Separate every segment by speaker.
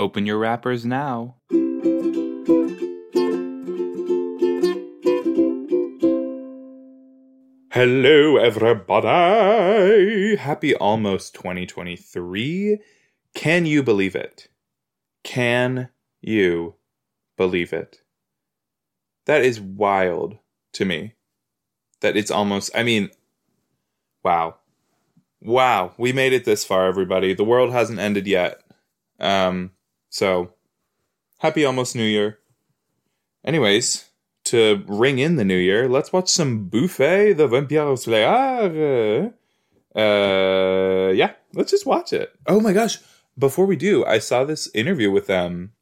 Speaker 1: Open your wrappers now. Hello, everybody. Happy almost 2023. Can you believe it? Can you believe it? That is wild to me. That it's almost, I mean, wow. Wow. We made it this far, everybody. The world hasn't ended yet. Um, so happy almost New Year. Anyways, to ring in the new year, let's watch some Buffy the Vampire Slayer. Uh, yeah, let's just watch it. Oh my gosh! Before we do, I saw this interview with them,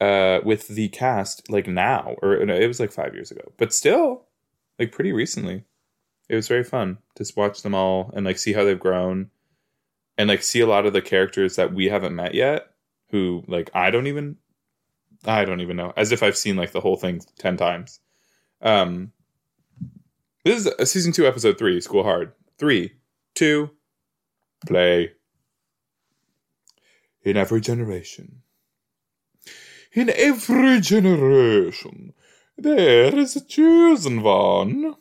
Speaker 1: uh, with the cast like now, or no, it was like five years ago, but still, like pretty recently. It was very fun to watch them all and like see how they've grown, and like see a lot of the characters that we haven't met yet, who like I don't even I don't even know. As if I've seen like the whole thing ten times. Um, this is a season two, episode three. School hard. Three, two, play. In every generation, in every generation, there is a chosen one.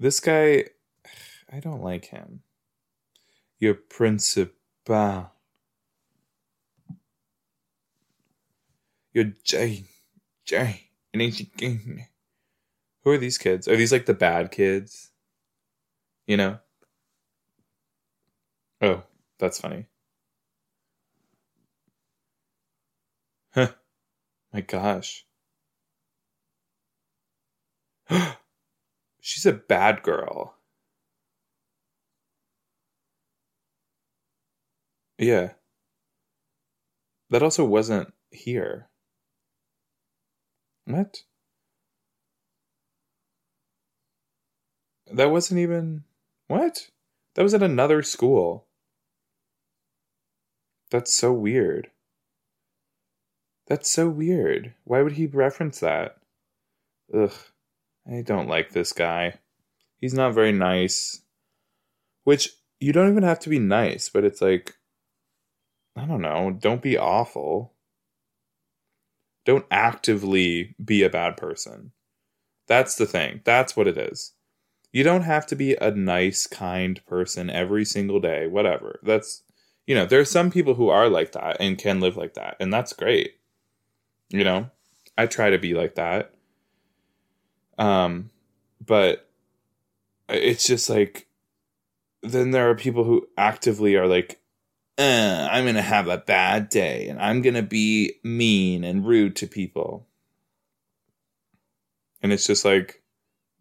Speaker 1: This guy I don't like him. Your principal. Your J. J. Who are these kids? Are these like the bad kids? You know? Oh, that's funny. Huh. My gosh. She's a bad girl. Yeah. That also wasn't here. What? That wasn't even. What? That was at another school. That's so weird. That's so weird. Why would he reference that? Ugh. I don't like this guy. He's not very nice. Which, you don't even have to be nice, but it's like I don't know, don't be awful. Don't actively be a bad person. That's the thing. That's what it is. You don't have to be a nice, kind person every single day, whatever. That's, you know, there are some people who are like that and can live like that, and that's great. You know, I try to be like that. Um, but it's just like, then there are people who actively are like uh, I'm to have a bad day and I'm to be mean and rude to people. And it's just like,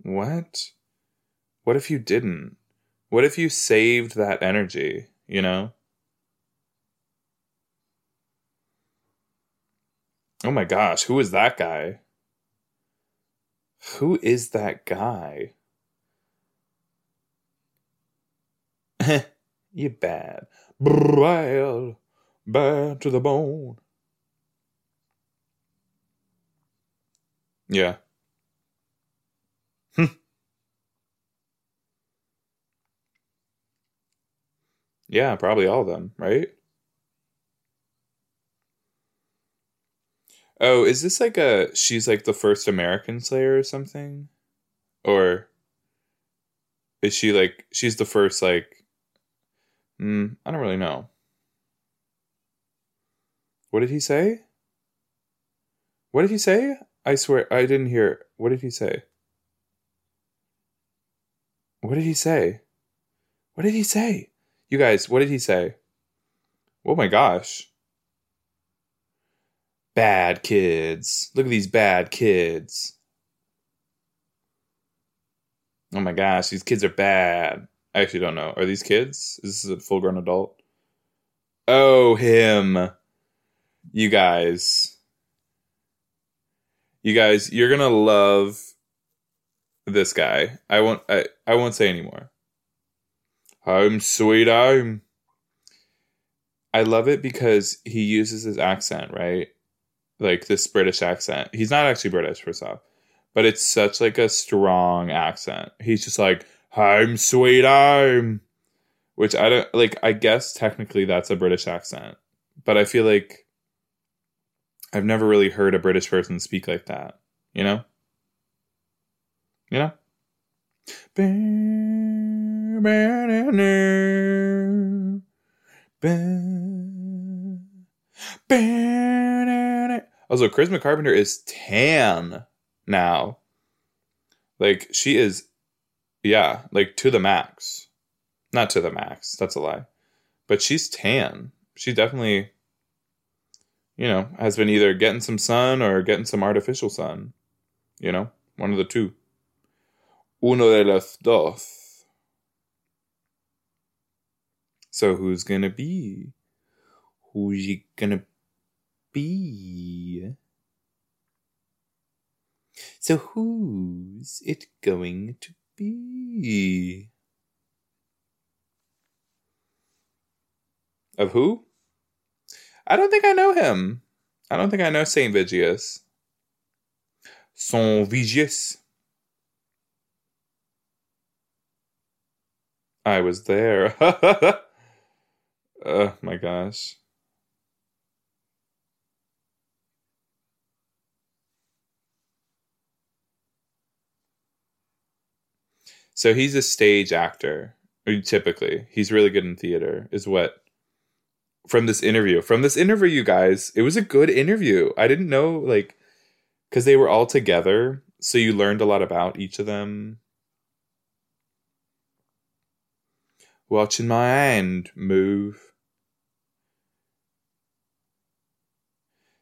Speaker 1: what? What if you didn't? What if you saved that energy, you know? Oh my gosh, who is that guy? Who is that guy? you bad. Bad, bad to the bone. Yeah. Hmm. yeah, probably all of them, right? Oh, is this like a she's like the first American Slayer or something? Or is she like she's the first like Mm, I don't really know. What did he say? What did he say? I swear I didn't hear. What did he say? What did he say? What did he say? You guys, what did he say? Oh my gosh. Bad kids. Look at these bad kids. Oh my gosh, these kids are bad. I actually don't know. Are these kids? Is this a full grown adult? Oh, him. You guys. You guys, you're gonna love this guy. I won't I, I won't say anymore. Home sweet home. I love it because he uses his accent, right? Like this British accent. He's not actually British, first off. But it's such like a strong accent. He's just like home sweet home. Which I don't like, I guess technically that's a British accent, but I feel like I've never really heard a British person speak like that, you know? You know? Also, Charisma Carpenter is tan now. Like, she is, yeah, like to the max. Not to the max, that's a lie. But she's tan. She definitely, you know, has been either getting some sun or getting some artificial sun. You know, one of the two. Uno de los dos. So who's gonna be? Who's he gonna be? So who's it going to be? Of who? I don't think I know him. I don't think I know Saint Vigeous. Saint Vigeous. I was there. oh my gosh. So he's a stage actor. Uh, typically, he's really good in theater. Is what from this interview. From this interview, you guys, it was a good interview. I didn't know like because they were all together, so you learned a lot about each of them. Watching my hand move.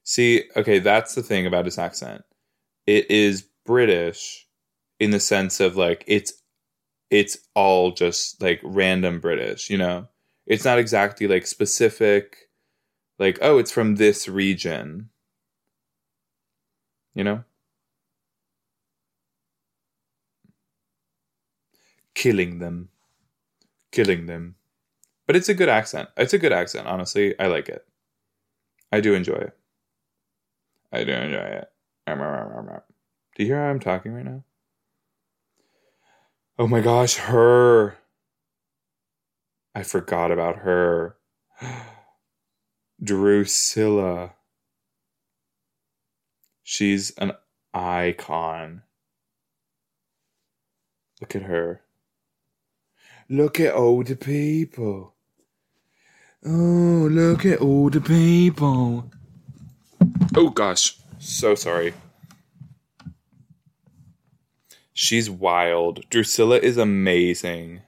Speaker 1: See, okay, that's the thing about his accent. It is British in the sense of like it's it's all just like random British, you know? It's not exactly like specific, like, oh, it's from this region, you know? Killing them. Killing them. But it's a good accent. It's a good accent, honestly. I like it. I do enjoy it. I do enjoy it. Do you hear how I'm talking right now? Oh my gosh, her. I forgot about her. Drusilla. She's an icon. Look at her. Look at all the people. Oh, look at all the people. Oh gosh, so sorry. She's wild. Drusilla is amazing.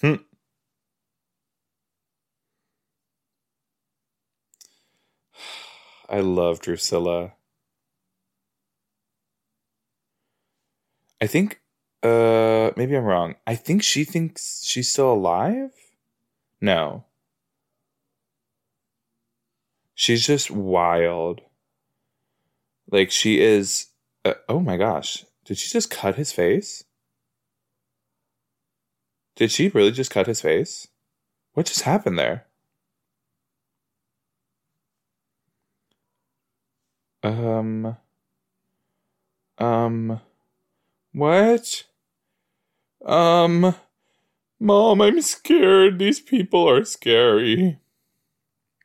Speaker 1: Hmm. I love Drusilla. I think uh maybe I'm wrong. I think she thinks she's still alive? No. She's just wild. Like she is. Uh, oh my gosh! Did she just cut his face? Did she really just cut his face? What just happened there? Um. Um. What? Um. Mom, I'm scared. These people are scary.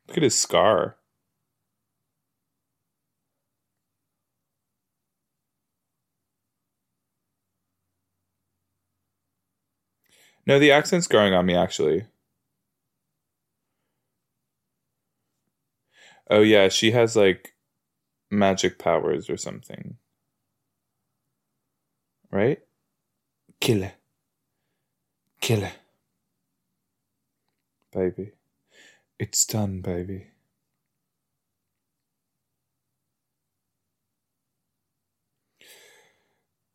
Speaker 1: Look at his scar. No, the accent's growing on me actually. Oh yeah, she has like magic powers or something. Right? Killer. Killer. Baby. It's done, baby.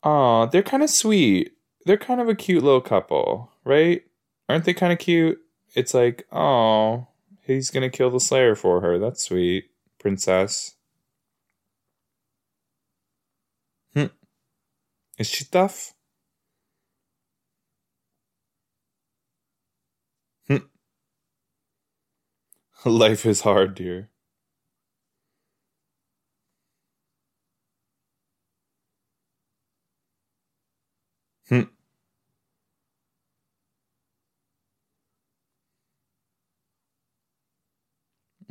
Speaker 1: Aw, they're kind of sweet. They're kind of a cute little couple right? Aren't they kind of cute? It's like, oh, he's gonna kill the Slayer for her. That's sweet, princess. Hm. Is she tough? Hm. Life is hard, dear. Hmm.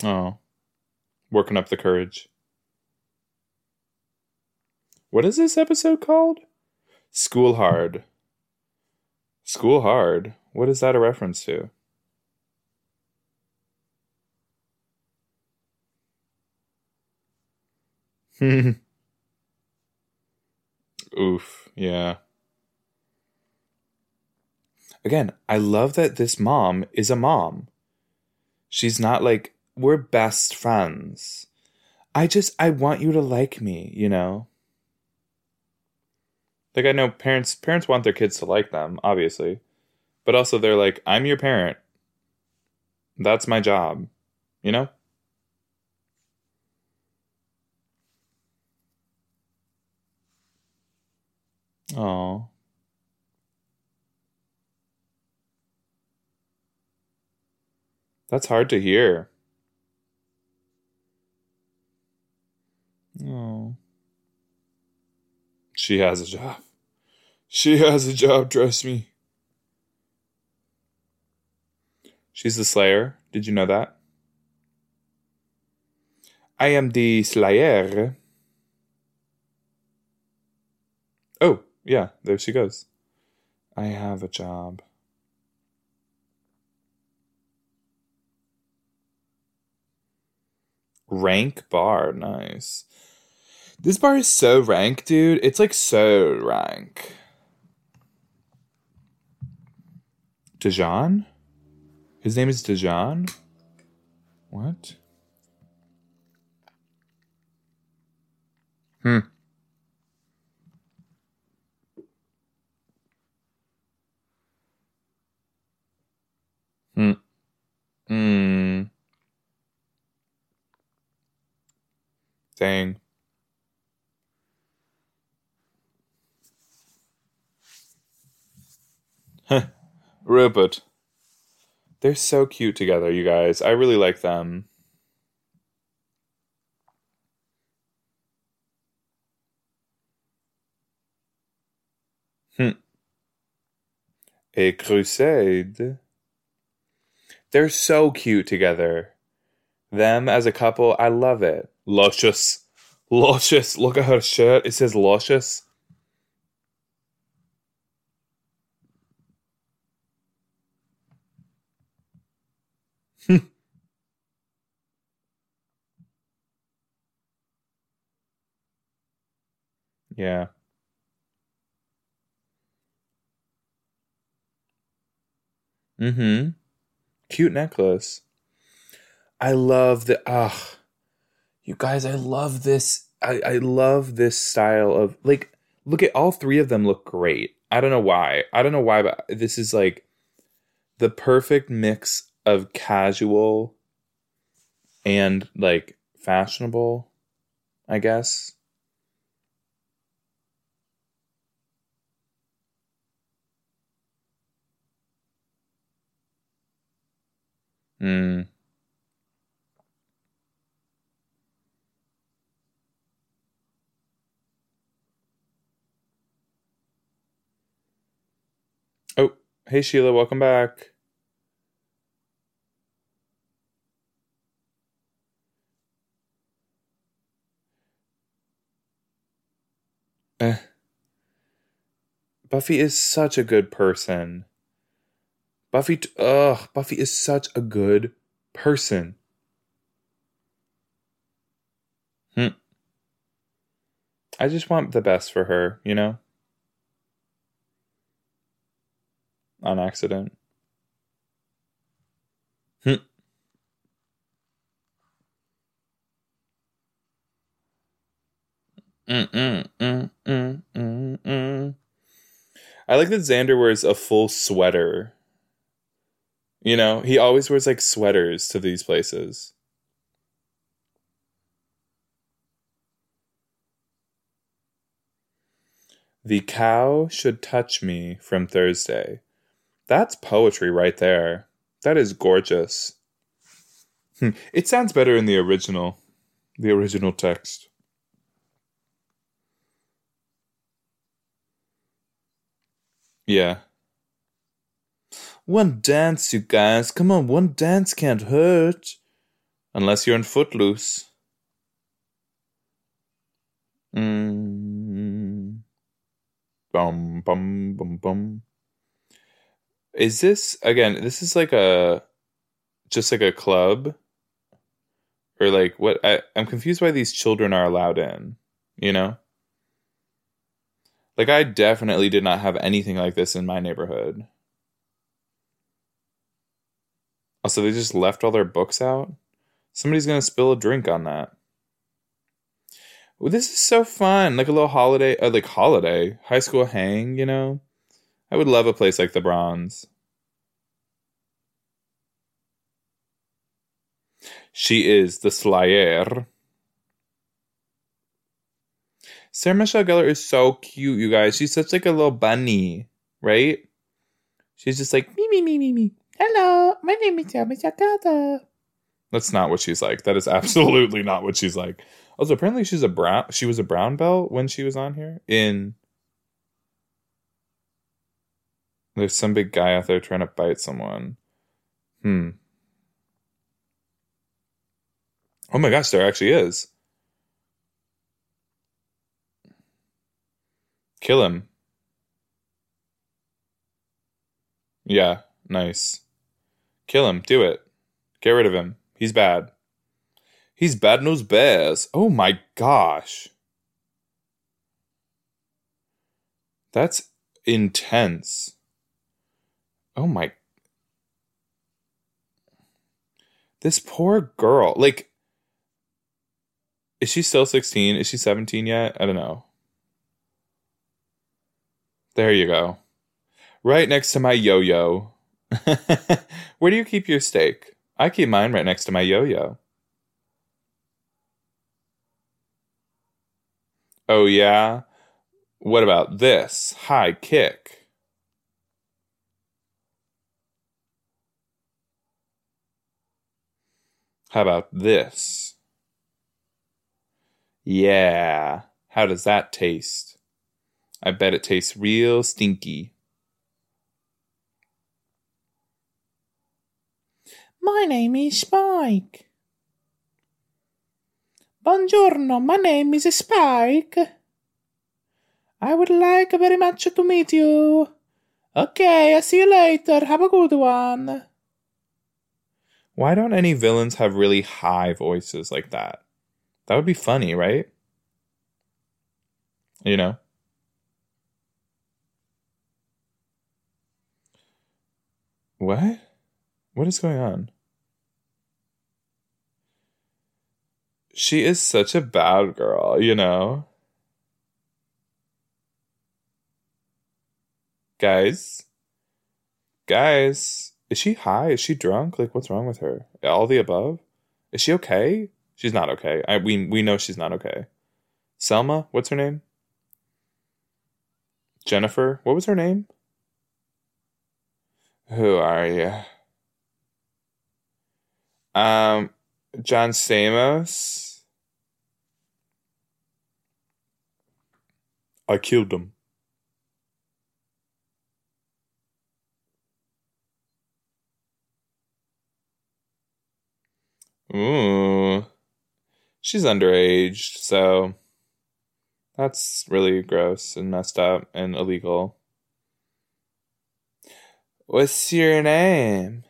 Speaker 1: Oh, working up the courage. What is this episode called? School Hard. School Hard. What is that a reference to? Oof, yeah. Again, I love that this mom is a mom. She's not like, we're best friends. I just, I want you to like me, you know? Like I know parents parents want their kids to like them, obviously. But also they're like, I'm your parent. That's my job. You know? Oh. That's hard to hear. Oh. She has a job. She has a job, trust me. She's the Slayer. Did you know that? I am the Slayer. Oh, yeah, there she goes. I have a job. Rank bar, nice. This bar is so rank, dude. It's like so rank. Dejan? His name is Dejan? What? Hmm. Hmm. Hmm. Dang. Rupert. They're so cute together, you guys. I really like them. Hmm. A crusade. They're so cute together. Them as a couple, I love it. Luscious. Luscious. Look at her shirt. It says luscious. Yeah. Mm-hmm. Cute necklace. I love the ah, you guys, I love this. I, I love this style of like look at all three of them look great. I don't know why. I don't know why, but this is like the perfect mix of casual and like fashionable, I guess. Hmm. Oh, hey Sheila, welcome back. Eh. Buffy is such a good person. Buffy, ugh, Buffy is such a good person. Hmm. I just want the best for her, you know? On accident. Hmm. Mm, mm, mm, mm, mm, I like that Xander wears a full sweater. You know, he always wears like sweaters to these places. The cow should touch me from Thursday. That's poetry right there. That is gorgeous. Hmm. It sounds better in the original, the original text. Yeah. One dance, you guys. Come on, one dance can't hurt. Unless you're in Footloose. Mm. Bum, bum, bum, bum. Is this, again, this is like a, just like a club? Or like, what? I, I'm confused why these children are allowed in, you know? Like, I definitely did not have anything like this in my neighborhood. Also, they just left all their books out? Somebody's gonna spill a drink on that. Well, this is so fun. Like a little holiday, uh, like holiday, high school hang, you know? I would love a place like the Bronze. She is the Slayer. Sarah Michelle Gellar is so cute, you guys. She's such like a little bunny, right? She's just like me, me, me, me, me. Hello, my name is Sarah Michelle That's not what she's like. That is absolutely not what she's like. Also, apparently she's a brown. She was a brown belt when she was on here. In there's some big guy out there trying to bite someone. Hmm. Oh my gosh, there actually is. Kill him. Yeah, nice. Kill him. Do it. Get rid of him. He's bad. He's bad news bears. Oh my gosh. That's intense. Oh my. This poor girl. Like, is she still 16? Is she 17 yet? I don't know. There you go. Right next to my yo yo. Where do you keep your steak? I keep mine right next to my yo yo. Oh, yeah? What about this? High kick. How about this? Yeah. How does that taste? I bet it tastes real stinky.
Speaker 2: My name is Spike. Buongiorno, my name is Spike. I would like very much to meet you. Okay, I'll see you later. Have a good one.
Speaker 1: Why don't any villains have really high voices like that? That would be funny, right? You know? What? What is going on? She is such a bad girl, you know? Guys? Guys? Is she high? Is she drunk? Like, what's wrong with her? All the above? Is she okay? She's not okay. I, we, we know she's not okay. Selma? What's her name? Jennifer? What was her name? Who are you? Um, John Stamos. I killed them. Ooh. She's underage, so that's really gross and messed up and illegal. What's your name?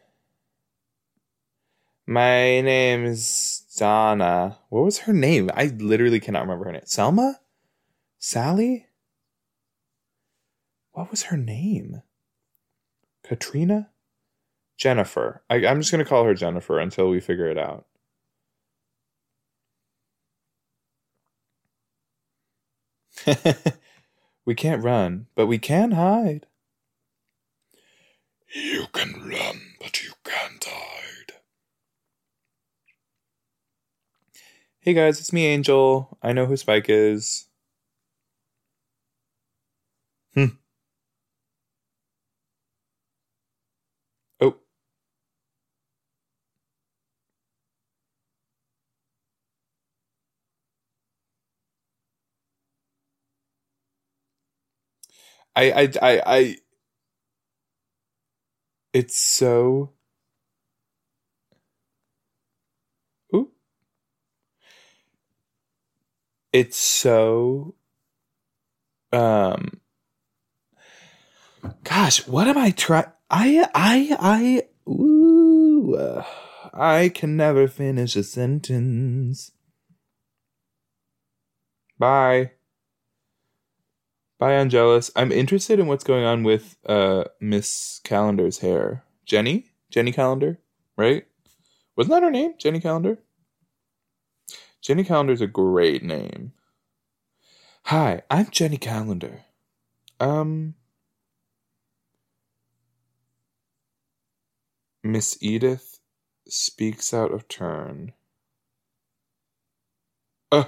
Speaker 1: My name is Donna. What was her name? I literally cannot remember her name. Selma? Sally? What was her name? Katrina? Jennifer. I, I'm just going to call her Jennifer until we figure it out. we can't run, but we can hide. You can run, but you can't hide. Hey guys, it's me, Angel. I know who Spike is. Hmm. Oh. I I I I It's so. Ooh. It's so. Um. Gosh, what am I trying? I I I. Ooh. uh, I can never finish a sentence. Bye. Bye, Angelus. I'm interested in what's going on with uh Miss Calendar's hair. Jenny? Jenny Calendar, right? Wasn't that her name? Jenny Calendar? Jenny Calendar's a great name. Hi, I'm Jenny Calendar. Um Miss Edith speaks out of turn. Uh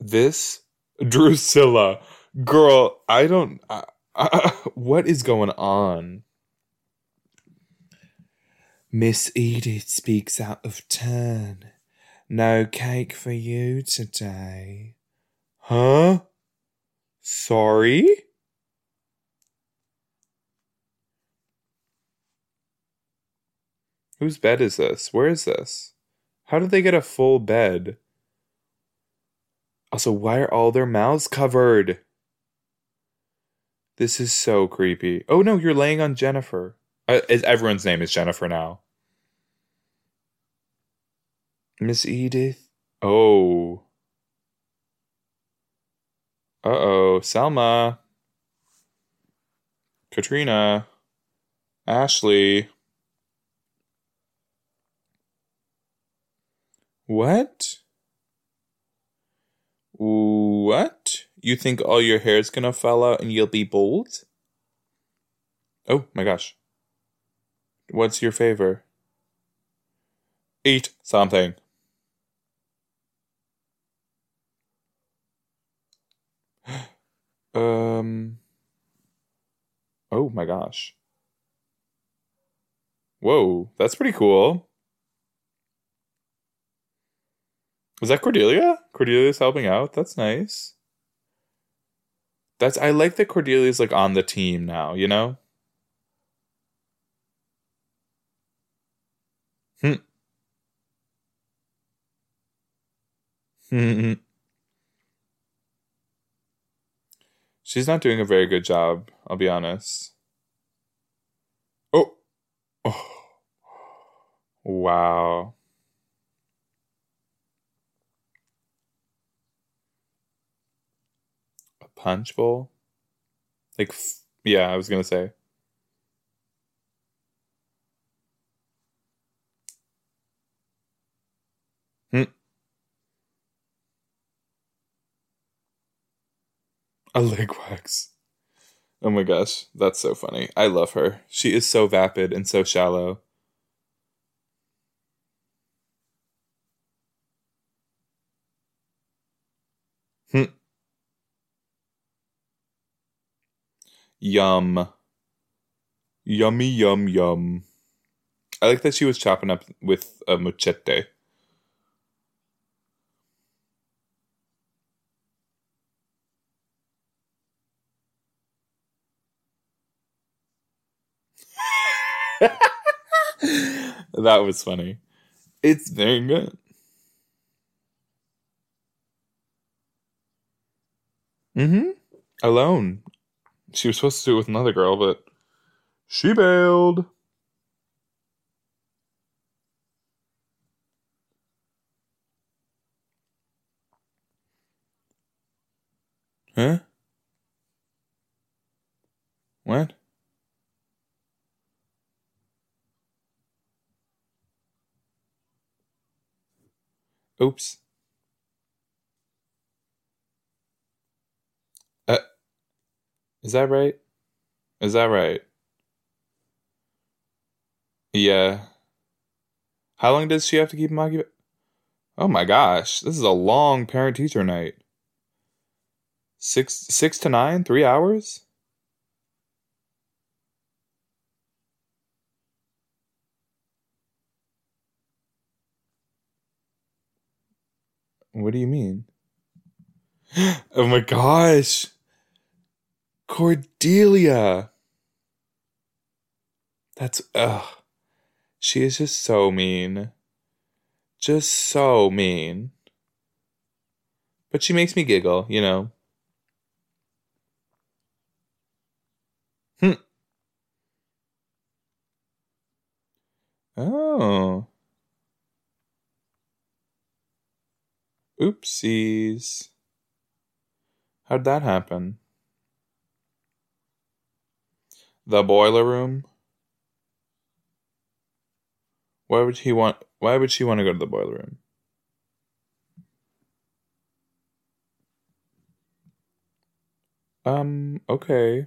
Speaker 1: this Drusilla, girl, I don't. Uh, uh, what is going on? Miss Edith speaks out of turn. No cake for you today. Huh? Sorry? Whose bed is this? Where is this? How did they get a full bed? Also, why are all their mouths covered? This is so creepy. Oh no, you're laying on Jennifer. Uh, everyone's name is Jennifer now. Miss Edith. Oh. Uh oh. Selma. Katrina. Ashley. What? What? You think all your hair is gonna fall out and you'll be bald? Oh my gosh. What's your favor? Eat something. um. Oh my gosh. Whoa, that's pretty cool. Was that Cordelia? Cordelia's helping out. That's nice. That's I like that Cordelia's like on the team now, you know? Hmm. Hmm. She's not doing a very good job, I'll be honest. Oh. Oh. Wow. A punch bowl? Like, f- yeah, I was gonna say. Hmm. A leg wax. Oh my gosh, that's so funny. I love her. She is so vapid and so shallow. Hmm. Yum. Yummy, yum, yum. I like that she was chopping up with a machete. that was funny. It's very good. Mm-hmm. Alone. She was supposed to do it with another girl, but she bailed. Huh? What? Oops. Is that right? Is that right? Yeah. How long does she have to keep him occupied? Oh my gosh, this is a long parent teacher night. Six six to nine, three hours? What do you mean? oh my gosh. Cordelia. That's ugh. She is just so mean. Just so mean. But she makes me giggle, you know. Hmm. Oh. Oopsies. How'd that happen? The boiler room? Why would he want why would she want to go to the boiler room? Um, okay.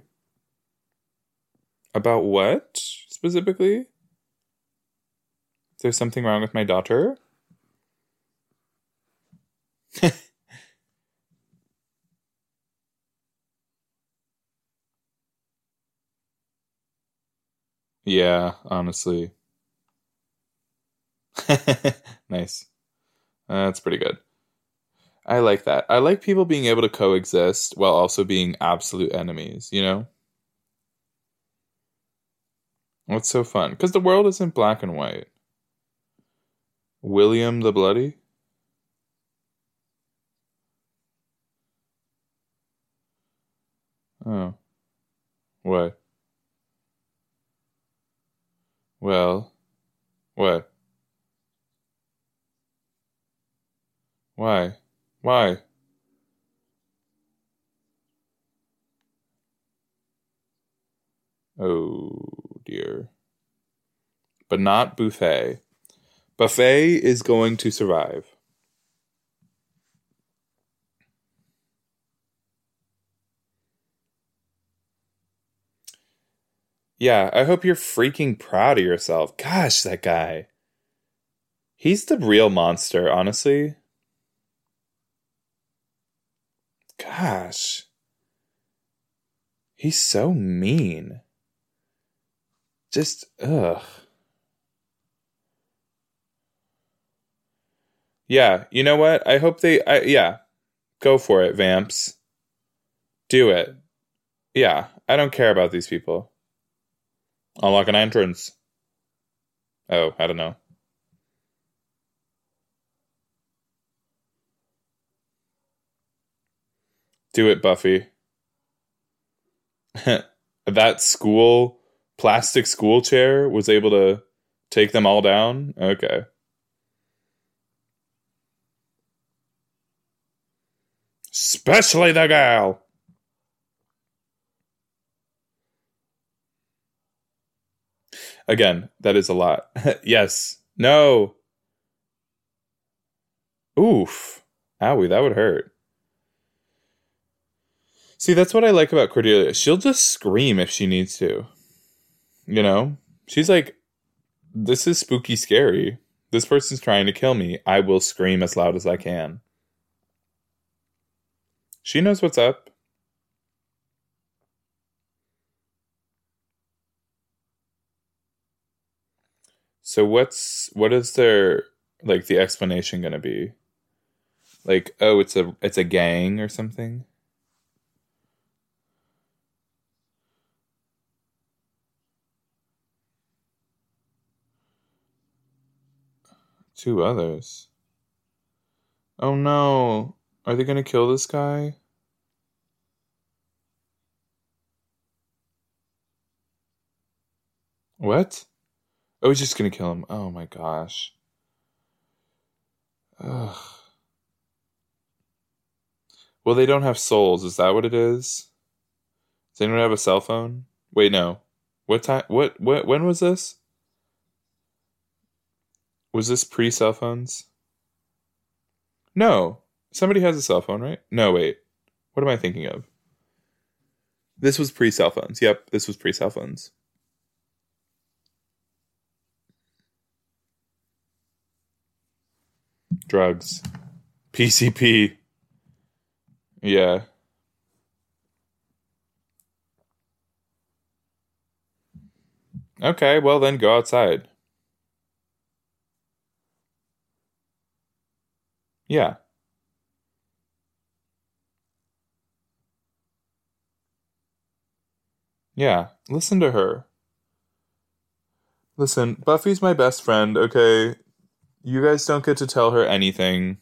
Speaker 1: About what specifically? Is there something wrong with my daughter? yeah, honestly. nice. That's pretty good. I like that. I like people being able to coexist while also being absolute enemies, you know? What's so fun? Because the world isn't black and white. William the Bloody? Oh. What? Well, what? Why? Why? Oh dear. But not Buffy. Buffy is going to survive. Yeah, I hope you're freaking proud of yourself. Gosh, that guy. He's the real monster, honestly. Gosh. He's so mean. Just, ugh. Yeah, you know what? I hope they, I, yeah, go for it, Vamps. Do it. Yeah, I don't care about these people. Unlock an entrance. Oh, I don't know. Do it, Buffy. that school, plastic school chair was able to take them all down? Okay. Especially the girl. Again, that is a lot. yes. No. Oof. Owie, that would hurt. See, that's what I like about Cordelia. She'll just scream if she needs to. You know? She's like, this is spooky scary. This person's trying to kill me. I will scream as loud as I can. She knows what's up. So what's what is their like the explanation going to be? Like, oh, it's a it's a gang or something? Two others. Oh no. Are they going to kill this guy? What? Oh, he's just gonna kill him. Oh my gosh. Ugh. Well, they don't have souls. Is that what it is? Does anyone have a cell phone? Wait, no. What time? What? What? When was this? Was this pre cell phones? No. Somebody has a cell phone, right? No, wait. What am I thinking of? This was pre cell phones. Yep, this was pre cell phones. Drugs, PCP. Yeah. Okay, well then go outside. Yeah. Yeah, listen to her. Listen, Buffy's my best friend, okay? You guys don't get to tell her anything.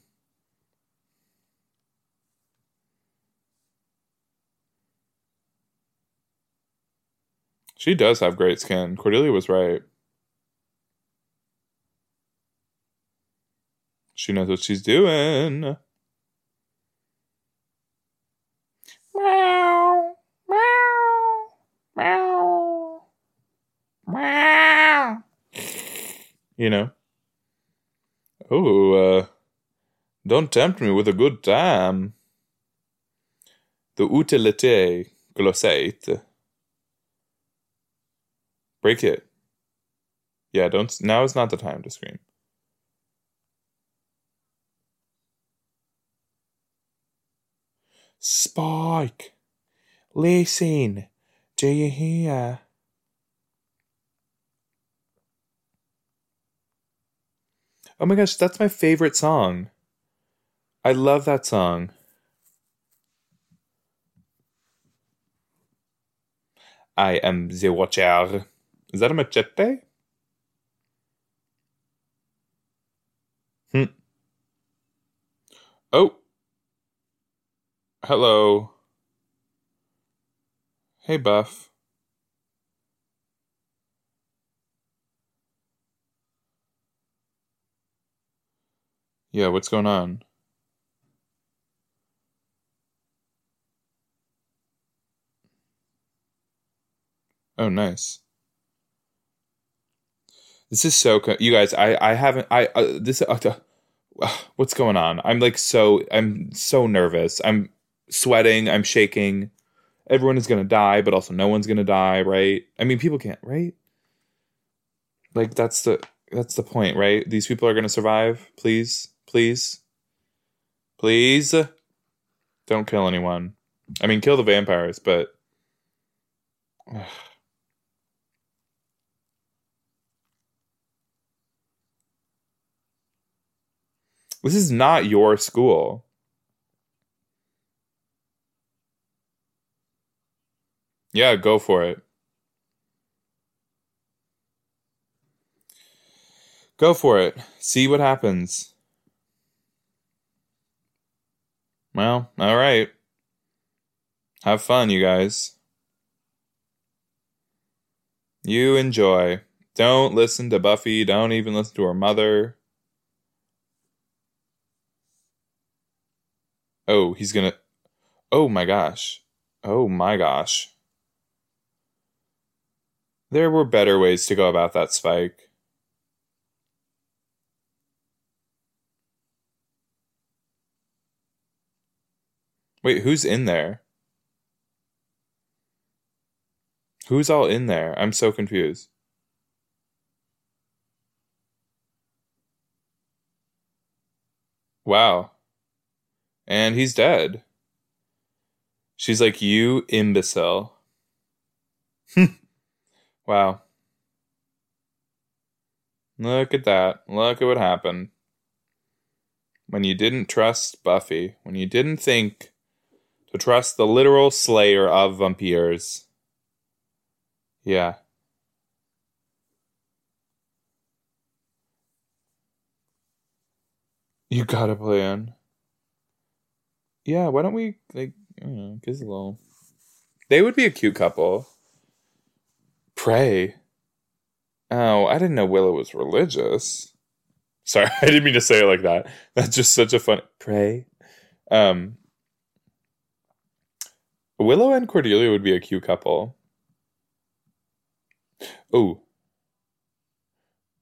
Speaker 1: She does have great skin. Cordelia was right. She knows what she's doing.
Speaker 2: Meow, meow, meow, meow.
Speaker 1: You know? Oh, uh, don't tempt me with a good time. The utilité glossate. Break it. Yeah, don't. Now is not the time to scream.
Speaker 2: Spike, listen, do you hear?
Speaker 1: Oh my gosh, that's my favorite song. I love that song. I am the watcher. Is that a machete? Hmm. Oh. Hello. Hey, Buff. Yeah, what's going on? Oh, nice. This is so co- you guys. I I haven't. I uh, this. Uh, uh, what's going on? I'm like so. I'm so nervous. I'm sweating. I'm shaking. Everyone is gonna die, but also no one's gonna die, right? I mean, people can't, right? Like that's the that's the point, right? These people are gonna survive. Please, please, please, don't kill anyone. I mean, kill the vampires, but. This is not your school. Yeah, go for it. Go for it. See what happens. Well, all right. Have fun, you guys. You enjoy. Don't listen to Buffy. Don't even listen to her mother. Oh, he's gonna. Oh my gosh. Oh my gosh. There were better ways to go about that spike. Wait, who's in there? Who's all in there? I'm so confused. Wow. And he's dead. She's like, You imbecile. wow. Look at that. Look at what happened. When you didn't trust Buffy, when you didn't think trust the literal slayer of vampires. Yeah. You got a plan. Yeah, why don't we like don't know, little. They would be a cute couple. Pray. Oh, I didn't know Willow was religious. Sorry, I didn't mean to say it like that. That's just such a fun pray. Um Willow and Cordelia would be a cute couple. Oh.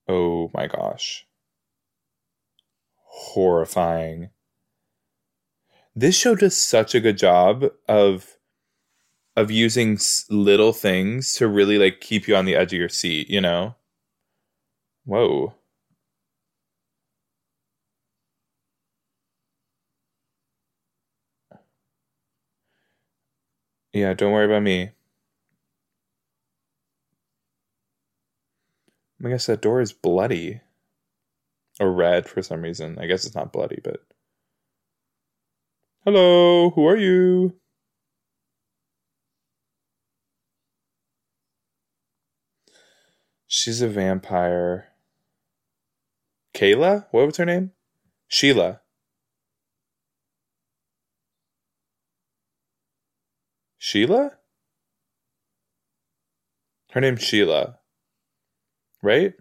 Speaker 1: Oh my gosh. Horrifying. This show does such a good job of of using little things to really like keep you on the edge of your seat, you know? Whoa. Yeah, don't worry about me. I guess that door is bloody. Or red for some reason. I guess it's not bloody, but. Hello, who are you? She's a vampire. Kayla? What was her name? Sheila. Sheila? Her name's Sheila. Right?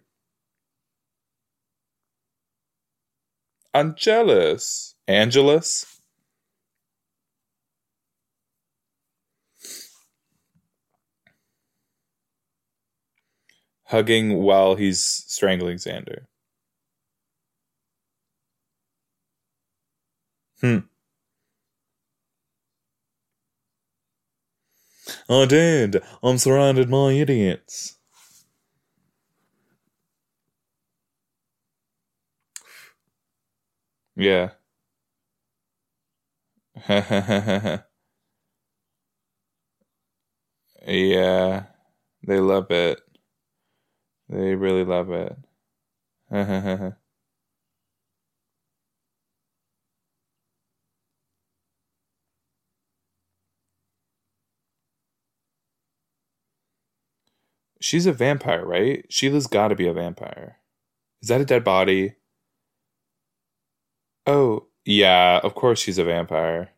Speaker 1: Angelus. Angelus? Hugging while he's strangling Xander. Hmm. I did. I'm surrounded by idiots. Yeah. yeah. They love it. They really love it. She's a vampire, right? Sheila's got to be a vampire. Is that a dead body? Oh, yeah, of course she's a vampire.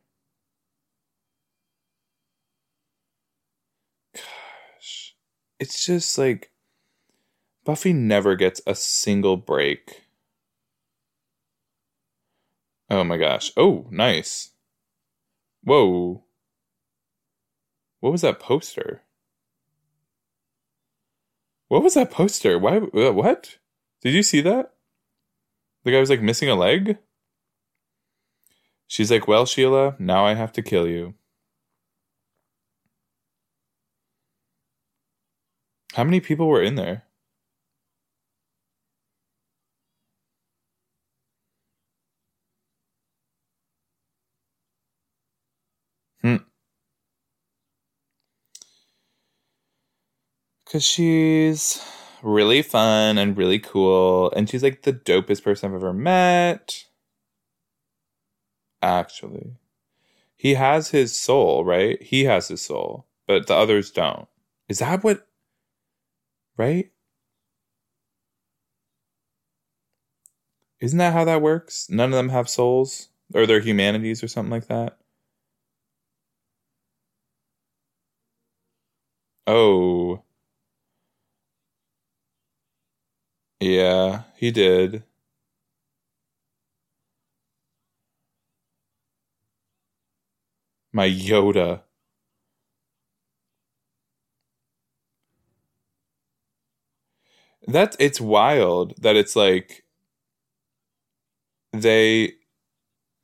Speaker 1: Gosh. It's just like Buffy never gets a single break. Oh my gosh. Oh, nice. Whoa. What was that poster? What was that poster? Why? uh, What? Did you see that? The guy was like missing a leg? She's like, Well, Sheila, now I have to kill you. How many people were in there? Hmm. Because she's really fun and really cool. And she's like the dopest person I've ever met. Actually, he has his soul, right? He has his soul, but the others don't. Is that what? Right? Isn't that how that works? None of them have souls, or they're humanities, or something like that. Oh, yeah, he did. My Yoda. That's it's wild that it's like they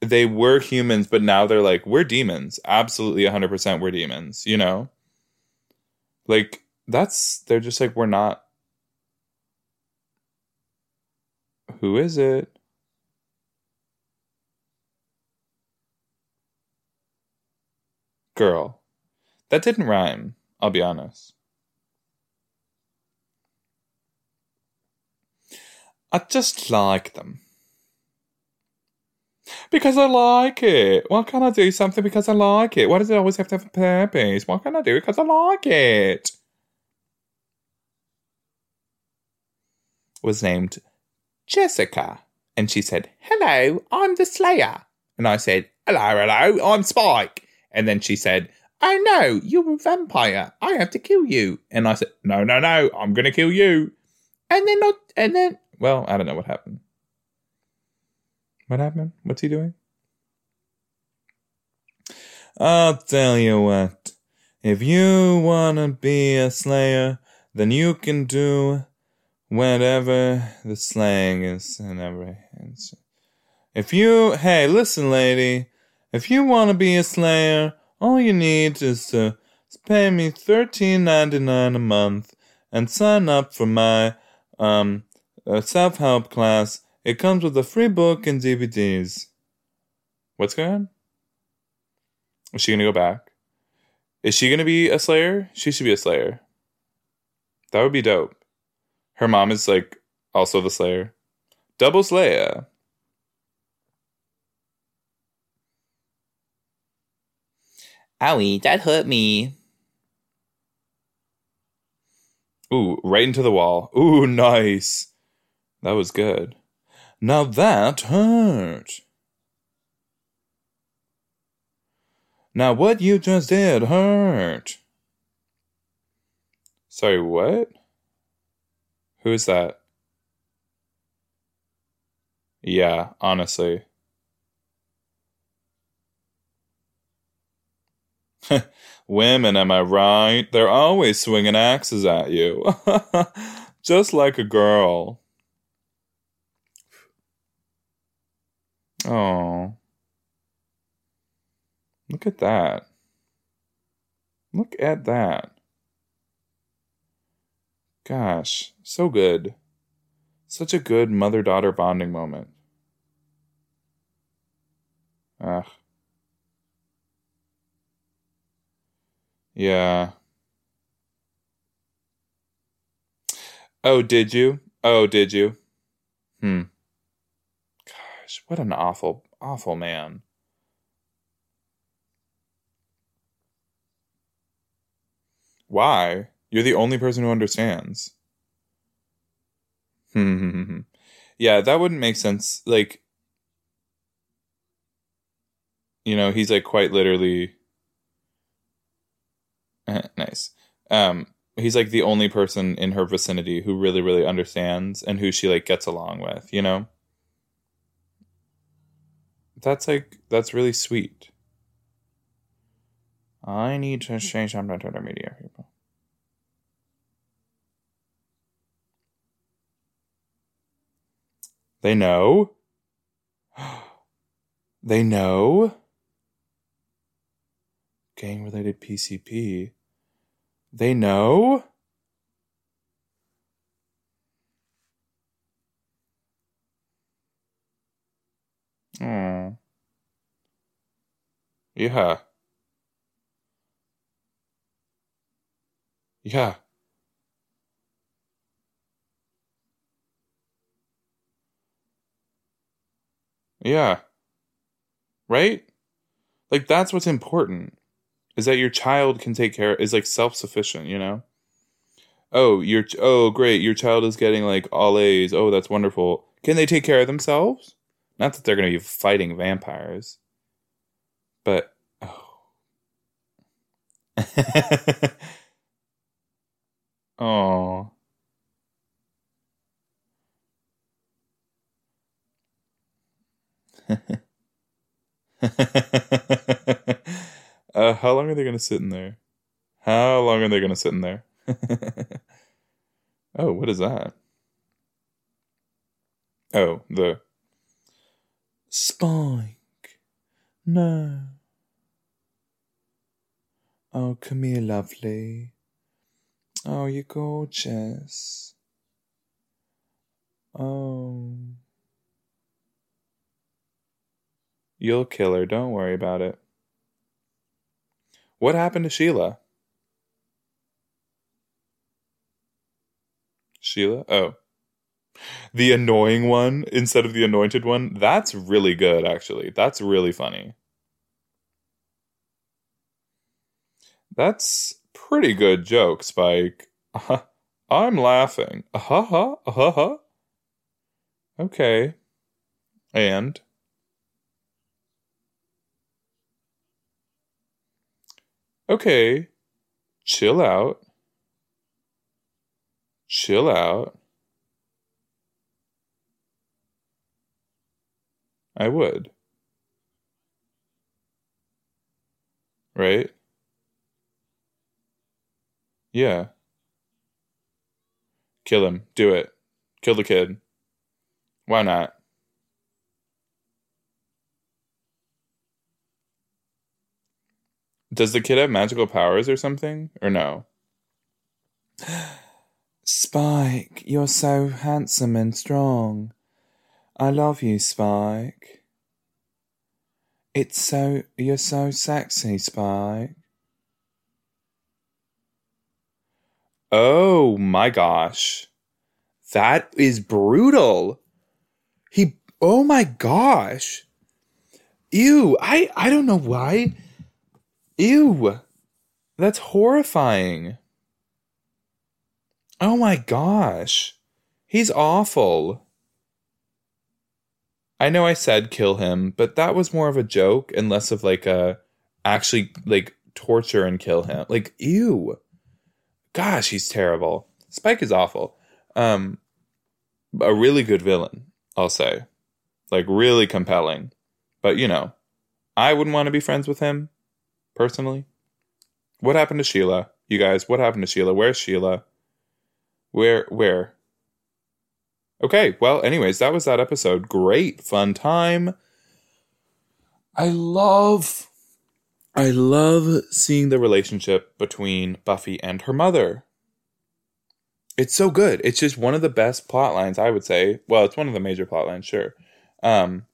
Speaker 1: they were humans, but now they're like, we're demons. Absolutely 100% we're demons, you know? Like, that's, they're just like, we're not. Who is it? Girl. That didn't rhyme, I'll be honest. I just like them. Because I like it. Why can't I do something because I like it? Why does it always have to have a purpose? Why can't I do it because I like it? Was named Jessica. And she said, Hello, I'm the Slayer. And I said, Hello, hello, I'm Spike. And then she said, Oh no, you're a vampire. I have to kill you. And I said, No, no, no, I'm going to kill you. And then, not, and then, well, I don't know what happened. What happened? What's he doing? I'll tell you what. If you wanna be a slayer, then you can do whatever the slang is and everything. If you, hey, listen, lady, if you wanna be a slayer, all you need is to pay me thirteen ninety nine a month and sign up for my um uh, self help class it comes with a free book and DVDs. What's going on? Is she gonna go back? Is she gonna be a Slayer? She should be a Slayer. That would be dope. Her mom is like also the Slayer. Double Slayer. Owie, that hurt me. Ooh, right into the wall. Ooh, nice. That was good. Now that hurt. Now what you just did hurt. Sorry, what? Who is that? Yeah, honestly. Women, am I right? They're always swinging axes at you. Just like a girl. Oh. Look at that. Look at that. Gosh, so good. Such a good mother daughter bonding moment. Ugh. Yeah. Oh, did you? Oh, did you? Hmm. Gosh, what an awful, awful man. Why? You're the only person who understands. Hmm, hmm, hmm, yeah, that wouldn't make sense. Like, you know, he's like quite literally nice. Um, he's like the only person in her vicinity who really, really understands and who she like gets along with. You know, that's like that's really sweet. I need to say something to the media people. They know. they know. Gang related PCP. They know? Oh. Yeah. Yeah. Yeah. Right? Like that's what's important is that your child can take care is like self-sufficient you know? Oh your oh great your child is getting like all a's. Oh that's wonderful. Can they take care of themselves? Not that they're going to be fighting vampires but oh. Oh Uh, how long are they going to sit in there? How long are they going to sit in there? oh, what is that? Oh, the Spike. No. Oh, come here, lovely. Oh, you're gorgeous. Oh. You'll kill her, don't worry about it. What happened to Sheila? Sheila? Oh. The annoying one instead of the anointed one? That's really good, actually. That's really funny. That's pretty good joke, Spike. Uh, I'm laughing. Huh. Uh huh huh. Okay. And? Okay, chill out. Chill out. I would. Right? Yeah. Kill him. Do it. Kill the kid. Why not? Does the kid have magical powers or something? Or no? Spike, you're so handsome and strong. I love you, Spike. It's so. You're so sexy, Spike. Oh my gosh. That is brutal. He. Oh my gosh. Ew. I, I don't know why. Ew. That's horrifying. Oh my gosh. He's awful. I know I said kill him, but that was more of a joke and less of like a actually like torture and kill him. Like ew. Gosh, he's terrible. Spike is awful. Um a really good villain, I'll say. Like really compelling. But you know, I wouldn't want to be friends with him personally. What happened to Sheila? You guys, what happened to Sheila? Where's Sheila? Where where? Okay, well, anyways, that was that episode. Great fun time. I love I love seeing the relationship between Buffy and her mother. It's so good. It's just one of the best plot lines, I would say. Well, it's one of the major plot lines, sure. Um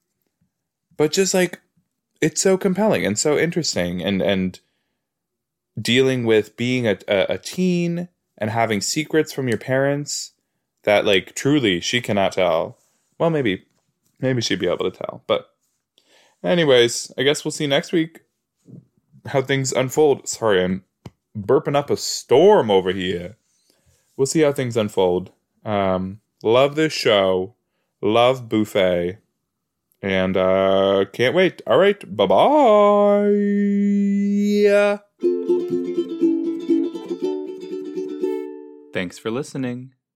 Speaker 1: but just like it's so compelling and so interesting and and dealing with being a, a, a teen and having secrets from your parents that like truly she cannot tell. Well, maybe maybe she'd be able to tell. But anyways, I guess we'll see next week how things unfold. Sorry, I'm burping up a storm over here. We'll see how things unfold. Um, love this show. Love Buffy. And uh can't wait. All right, bye-bye. Thanks for listening.